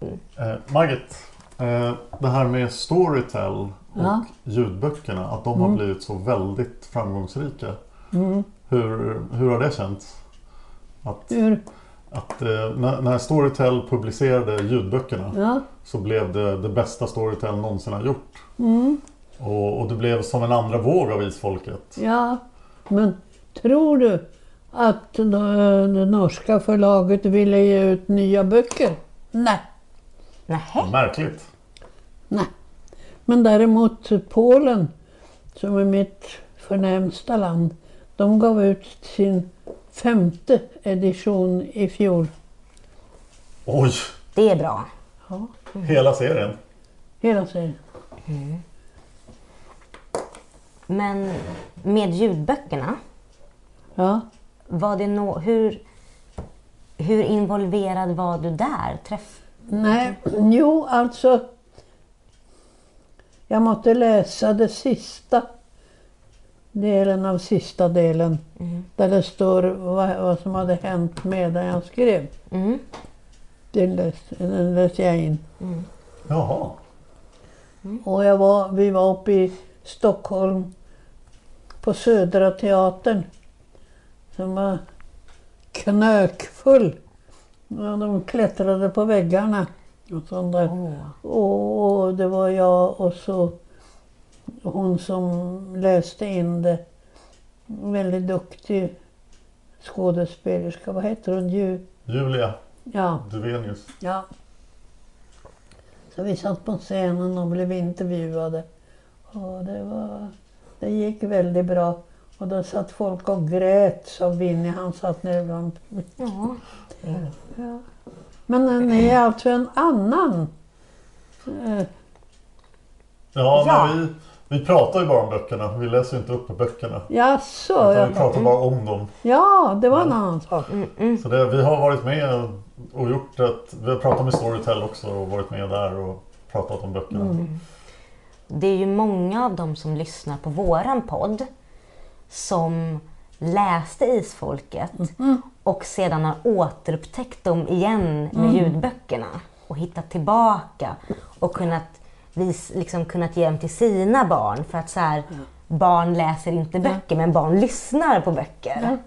Eh, Margit, eh, det här med Storytel och Ja. ljudböckerna, att de har blivit så väldigt framgångsrika. Hur, hur har det känts? Att, Hur? att eh, när, när Storytel publicerade ljudböckerna Ja. så blev det det bästa Storytel någonsin har gjort. Och, och det blev som en andra våg av isfolket. Ja, men tror du att det, norska förlaget ville ge ut nya böcker? Nej. Nähä? Märkligt. Nej. Men däremot Polen, som är mitt förnämsta land, de gav ut sin femte edition i fjol. Oj! Det är bra. Hela serien. Hela serien. Men med ljudböckerna, Ja. var det no hur, hur involverad var du där? Träff Nej, jo alltså. Jag måste läsa det sista delen av sista delen. Där det står vad, vad som hade hänt medan jag skrev. Mm. Den läste, den läste jag in. Jaha. Och jag var, vi var uppe i Stockholm på Södra Teatern. Som var knökfull. De klättrade på väggarna och sånt där. Och, och det var jag och så hon som läste in det. En väldigt duktig skådespelerska. Vad heter hon? Ju, Julia ja, Duvenius. ja. Så vi satt på scenen och blev intervjuade. Och det, var, det gick väldigt bra. Och då satt folk och grät, sa Winnie. Han satt nere bland... Ja. Ja. Men eh, ni är alltså en annan. Eh, Ja, Ja. men vi, vi pratar ju bara om böckerna. Vi läser inte upp böckerna. Jaså? Utan vi Ja, pratar bara om dem. ja, det var en annan sak. Så det, vi har varit med och gjort ett... Vi har pratat med Storytel också och varit med där och pratat om böckerna. Det är ju många av dem som lyssnar på våran podd som läste Isfolket och sedan har återupptäckt dem igen med ljudböckerna och hittat tillbaka och kunnat, vis, liksom kunnat ge dem till sina barn för att så här, barn läser inte böcker men barn lyssnar på böcker.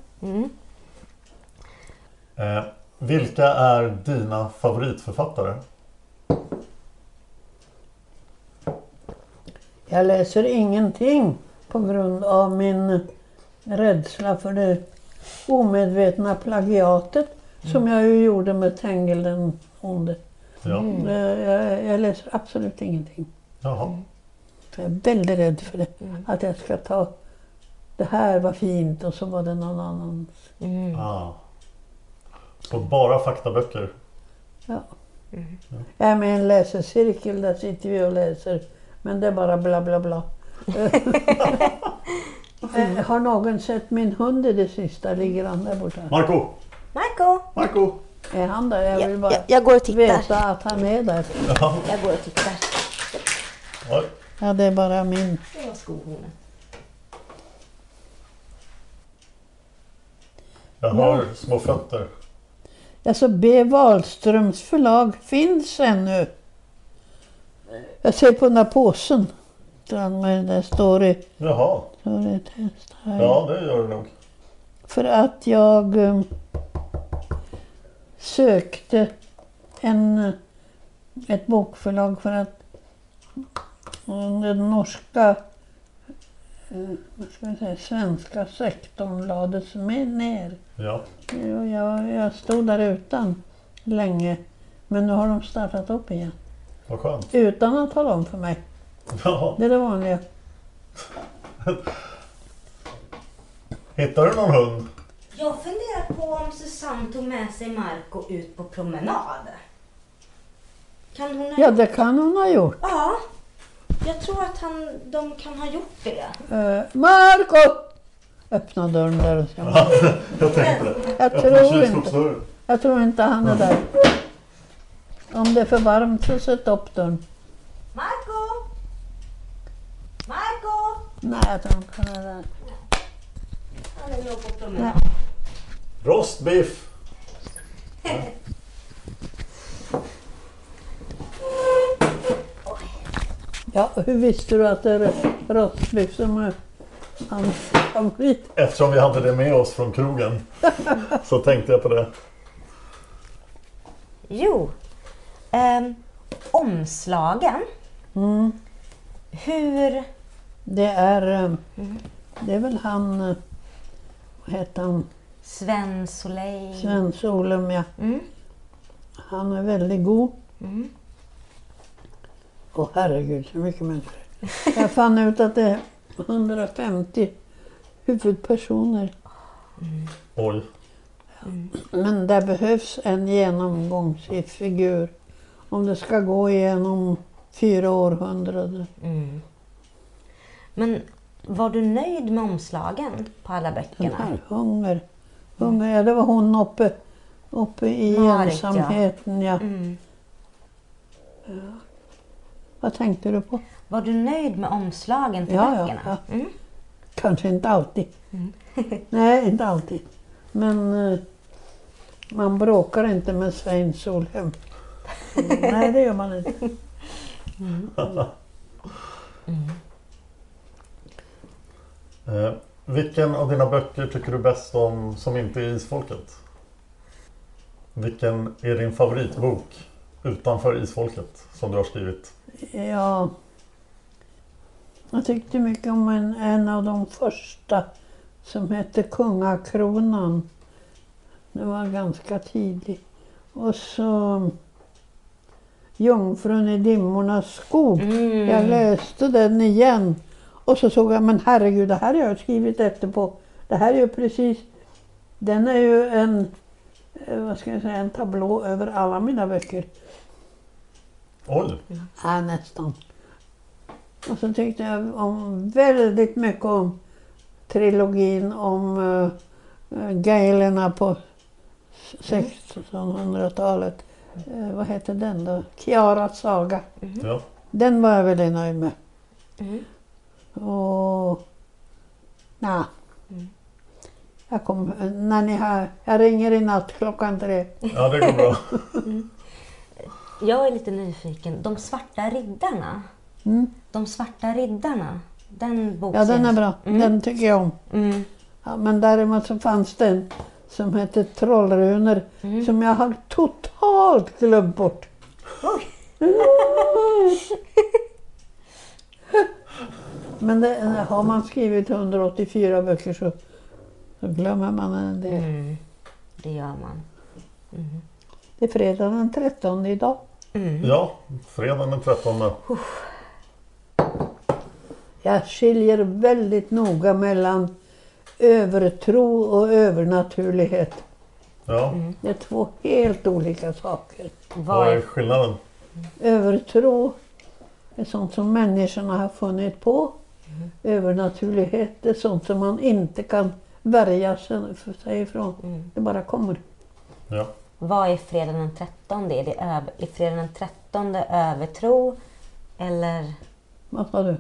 Eh, vilka är dina favoritförfattare? Jag läser ingenting på grund av min rädsla för det omedvetna plagiatet som jag ju gjorde med Tengil den onde. Ja. Eh, Jag, jag läser absolut ingenting. Jaha. Jag är väldigt rädd för det. Att jag ska ta det här var fint och så var det någon annans. Ah. Så bara faktaböcker? Ja. Jag är med i en läsecirkel, där sitter vi och läser. Men det är bara bla bla bla. Har någon sett min hund i det sista? Ligger han där borta? Marco! Marco, Marco! Är han där? Jag vill bara jag, jag går och tittar. veta att han är där. Jag går och tittar. Oj. Ja, det är bara min. Det var skohornen. Jag har små fötter. Alltså B. Wahlströms förlag finns ännu. Jag ser på den där påsen. Men det står det, Jaha. står test här. Ja, det gör det nog. För att jag eh, sökte en, ett bokförlag för att eh, den norska eh, vad ska jag säga, svenska sektorn lades med ner. Ja. Jag, jag, jag stod där utan länge. Men nu har de startat upp igen. Vad skönt. Utan att tala om för mig. Ja. Det är det vanliga. Hittar du någon hund? Jag funderar på om Susanne tog med sig Marco ut på promenad. Kan hon ha Ja, det kan hon ha gjort. Ja, jag tror att han, de kan ha gjort det. Uh, Marco! Öppna dörren där och se. Jag tänkte det. Jag Öppna tror inte. kylskåpsdörren. Jag tror inte han är där. Om det är för varmt så sätt upp dörren. Marco! Marco! Nej, jag tror inte han är där. Han är nog promenad. Nej. Rostbiff! Ja, hur visste du att det är rostbiff som är hans favorit? Eftersom vi hade det med oss från krogen så tänkte jag på det. Jo, ehm, omslagen. Hur... Det är, eh, det är väl han, eh, vad heter han, Sven Soleil. Sven Solum ja. Mm. Han är väldigt god. Åh herregud, så mycket människor. Jag fann ut att det är 150 huvudpersoner. Oj. Men det behövs en genomgångsfigur om det ska gå igenom fyra århundraden. Men var du nöjd med omslagen på alla Den böckerna? här hunger. hunger ja, det var hon uppe, uppe i Marit, ja. ensamheten. Ja. Mm. Vad tänkte du på? Var du nöjd med omslagen till Ja, ja, böckerna? ja. Mm. Kanske inte alltid. Nej, inte alltid. Men eh, man bråkar inte med Svein Solhem. Nej, det gör man inte. Eh, vilken av dina böcker tycker du bäst om som inte är Isfolket? Vilken är din favoritbok utanför Isfolket som du har skrivit? Ja, jag tyckte mycket om en, en av de första som hette Kungakronan. Den var ganska tidig. Och så Jungfrun i dimmornas skog. Jag läste den igen. Och så såg jag, men herregud, det här har jag skrivit efterpå. Det här är ju precis, den är ju en, eh, vad ska jag säga, en tablå över alla mina böcker. Oj! Ja, nästan. Och så tyckte jag om väldigt mycket om trilogin om uh, gaelerna på 1600-talet. Eh, vad heter den då? Kiaras saga. Ja. Den var jag väldigt nöjd med. Och... Nej. Jag, kom, när ni har, jag ringer i natt klockan tre. Ja, det går bra. Jag är lite nyfiken. De svarta riddarna. De svarta riddarna. Den boken. Ja, den är bra. Den tycker jag om. Mm. Ja, men däremot så fanns det en som hette Trollrunor som jag har totalt glömt bort. Men det, har man skrivit 184 böcker så, så glömmer man en del. Mm. Det gör man. Det är fredag den 13 idag. Ja, fredagen den 13. Jag skiljer väldigt noga mellan övertro och övernaturlighet. Ja, Det är två helt olika saker. vad är skillnaden? Övertro är sånt som människorna har funnit på. Övernaturlighet är sånt som man inte kan värja sig för sig ifrån. Det bara kommer. Ja. Vad är fredagen den 13? Är det över, är fredagen den 13 övertro? Eller? Vad sa du?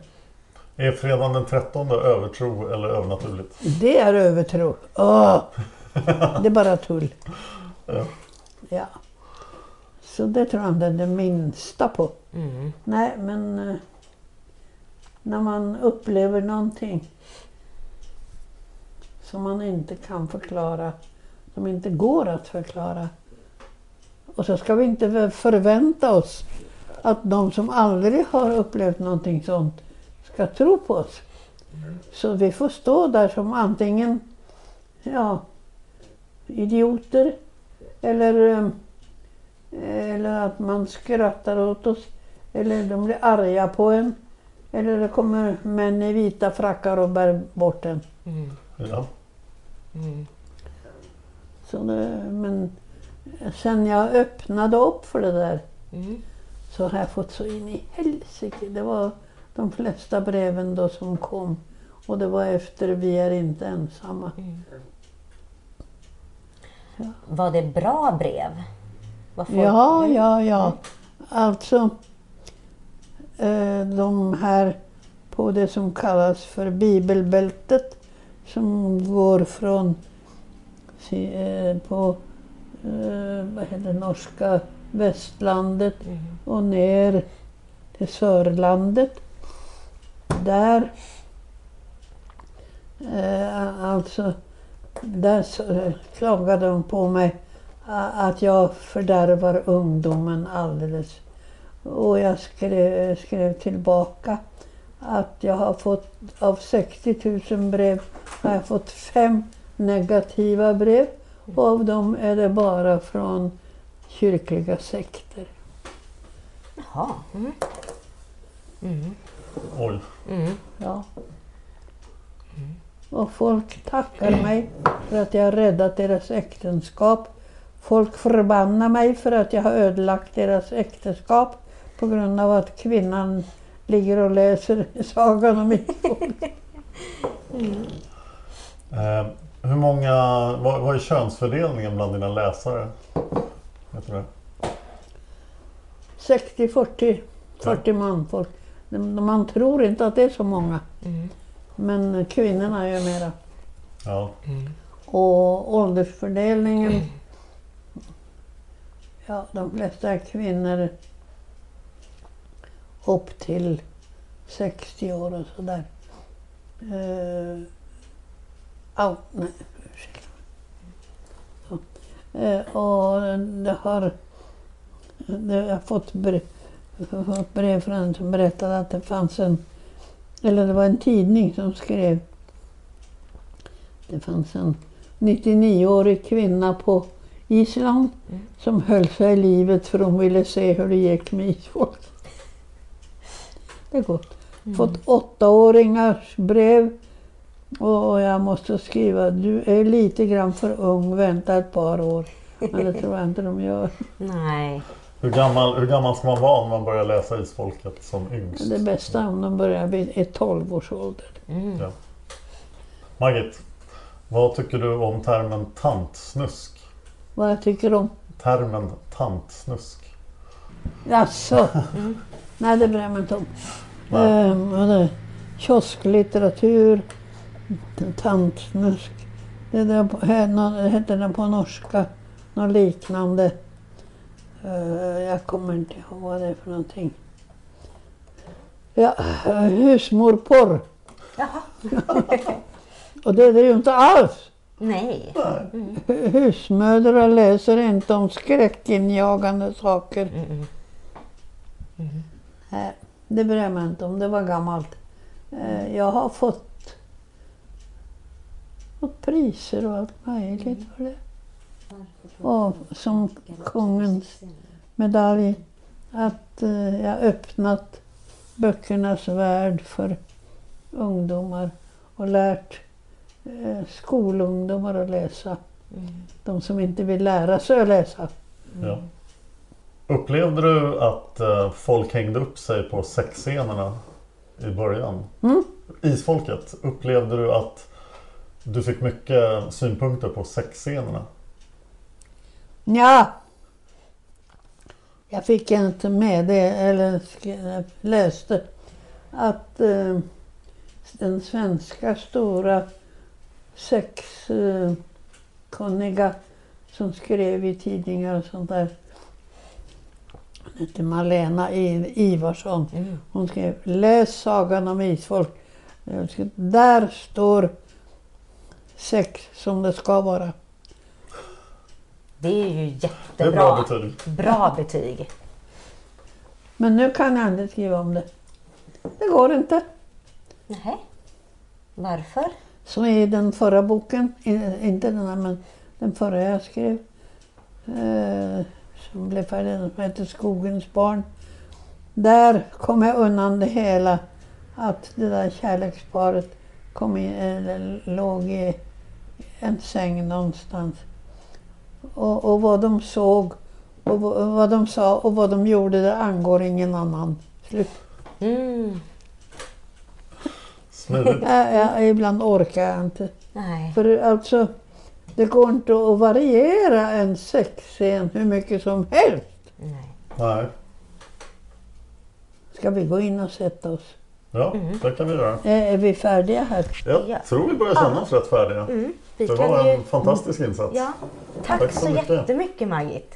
Är fredagen den 13 övertro eller övernaturligt? Det är övertro. Åh! Det är bara tull. Ja. Ja. Så det tror jag inte är det minsta på. Nej, men eh, när man upplever någonting som man inte kan förklara, som inte går att förklara. Och så ska vi inte förvänta oss att de som aldrig har upplevt någonting sånt ska tro på oss. Så vi får stå där som antingen ja, idioter eller, eh, eller att man skrattar åt oss eller de blir arga på en. Eller det kommer män i vita frackar och bär bort en. Ja. Så det, men sen jag öppnade upp för det där så har jag fått så in i helsike. Det var de flesta breven då som kom. Och det var efter Vi är inte ensamma. Var det bra brev? Var folk- Ja, ja, ja. Alltså eh, de här på det som kallas för bibelbältet som går från eh, på eh, vad heter norska västlandet och ner till Sörlandet. Där eh, alltså där så- klagade de på mig att jag fördärvar ungdomen alldeles. Och jag skrev, skrev tillbaka att jag har fått av 60 000 brev har jag fått fem negativa brev och av dem är det bara från kyrkliga sekter. Jaha. Mm. Oj. Ja. Och folk tackar mig för att jag har räddat deras äktenskap. Folk förbannar mig för att jag har ödelagt deras äktenskap på grund av att kvinnan ligger och läser Sagan om Isolde. Eh, hur många, vad, vad är könsfördelningen bland dina läsare? Vet du det? 60, 40, 40 manfolk. Man tror inte att det är så många. Men kvinnorna är ju mera. Ja. Och åldersfördelningen. Ja, de flesta är kvinnor upp till 60 år och sådär. Uh, oh, nej, ursäkta. Så. Eh, och det har... Det, har fått brev, fått brev från en som berättade att det fanns en... Eller det var en tidning som skrev det fanns en 99-årig kvinna på Island som höll sig i livet för hon ville se hur det gick med isfolk. Det är gott. Fått åttaåringars brev och jag måste skriva du är lite grann för ung, vänta ett par år. Men det tror jag inte de gör. Nej. Hur, gammal, hur gammal ska man vara när man börjar läsa Isfolket som yngst? Det bästa är om de börjar vid i 12 års ålder. Ja. Margit, vad tycker du om termen tantsnusk? Vad jag tycker om. Termen tantsnusk. Jaså? Nej, det bryr jag mig inte om. Ehm, det, kiosklitteratur, tantsnusk. Det där på- he- nå- hette den på norska. Något liknande. Eh, jag kommer inte ihåg vad det är för någonting. Ja, eh, husmorporr. Och det är det ju inte alls. Nej. Husmödrar läser inte om skräckinjagande saker. Nej, det bryr jag mig inte om. Det var gammalt. Eh, Jag har fått, fått priser och allt möjligt för det. Och som kungens medalj. Att eh, jag öppnat böckernas värld för ungdomar och lärt eh, skolungdomar att läsa. De som inte vill lära sig att läsa. Ja. Upplevde du att eh, folk hängde upp sig på sexscenerna i början? Mm. Isfolket, upplevde du att du fick mycket synpunkter på sexscenerna? Ja. Jag fick inte med det, eller läste att eh, den svenska stora sexkunniga eh, som skrev i tidningar och sånt där. Hon hette Malena Ivarsson. Hon skrev Läs Sagan om Isfolk. Där står sex som det ska vara. Det är ju Det är bra jättebra. betyg. Bra betyg. Men nu kan jag inte skriva om det. Det går inte. Nej. Varför? Som i den förra boken, inte den här men den förra jag skrev. Eh, som blev färdig, den som heter Skogens barn. Där kom jag undan det hela. Att det där kärleksparet kom in, eller låg i en säng någonstans. Och, och vad de såg och vad, de sa och vad de gjorde det angår ingen annan. Slut. Mm. Jag, jag, ibland orkar jag inte. Nej. För alltså, det går inte att variera en sexscen hur mycket som helst. Nej. Nej. Ska vi gå in och sätta oss? Ja, det kan vi göra. Är, är vi färdiga här? Jag Ja. tror vi börjar känna oss rätt färdiga. Vi Det var ju... en fantastisk insats. Ja. Tack, Tack så så mycket. jättemycket Margit.